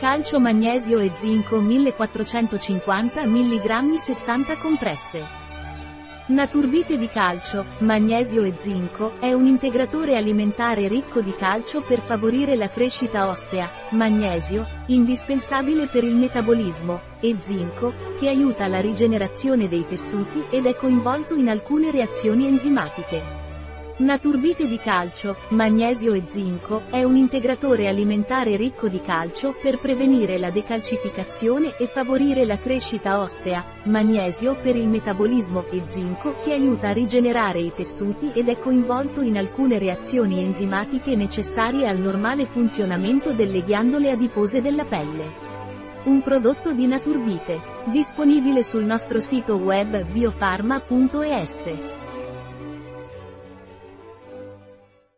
Calcio magnesio e zinco 1450 mg 60 compresse. Naturbite di calcio, magnesio e zinco, è un integratore alimentare ricco di calcio per favorire la crescita ossea, magnesio, indispensabile per il metabolismo, e zinco, che aiuta la rigenerazione dei tessuti ed è coinvolto in alcune reazioni enzimatiche. Naturbite di calcio, magnesio e zinco, è un integratore alimentare ricco di calcio per prevenire la decalcificazione e favorire la crescita ossea, magnesio per il metabolismo e zinco che aiuta a rigenerare i tessuti ed è coinvolto in alcune reazioni enzimatiche necessarie al normale funzionamento delle ghiandole adipose della pelle. Un prodotto di Naturbite, disponibile sul nostro sito web biofarma.es.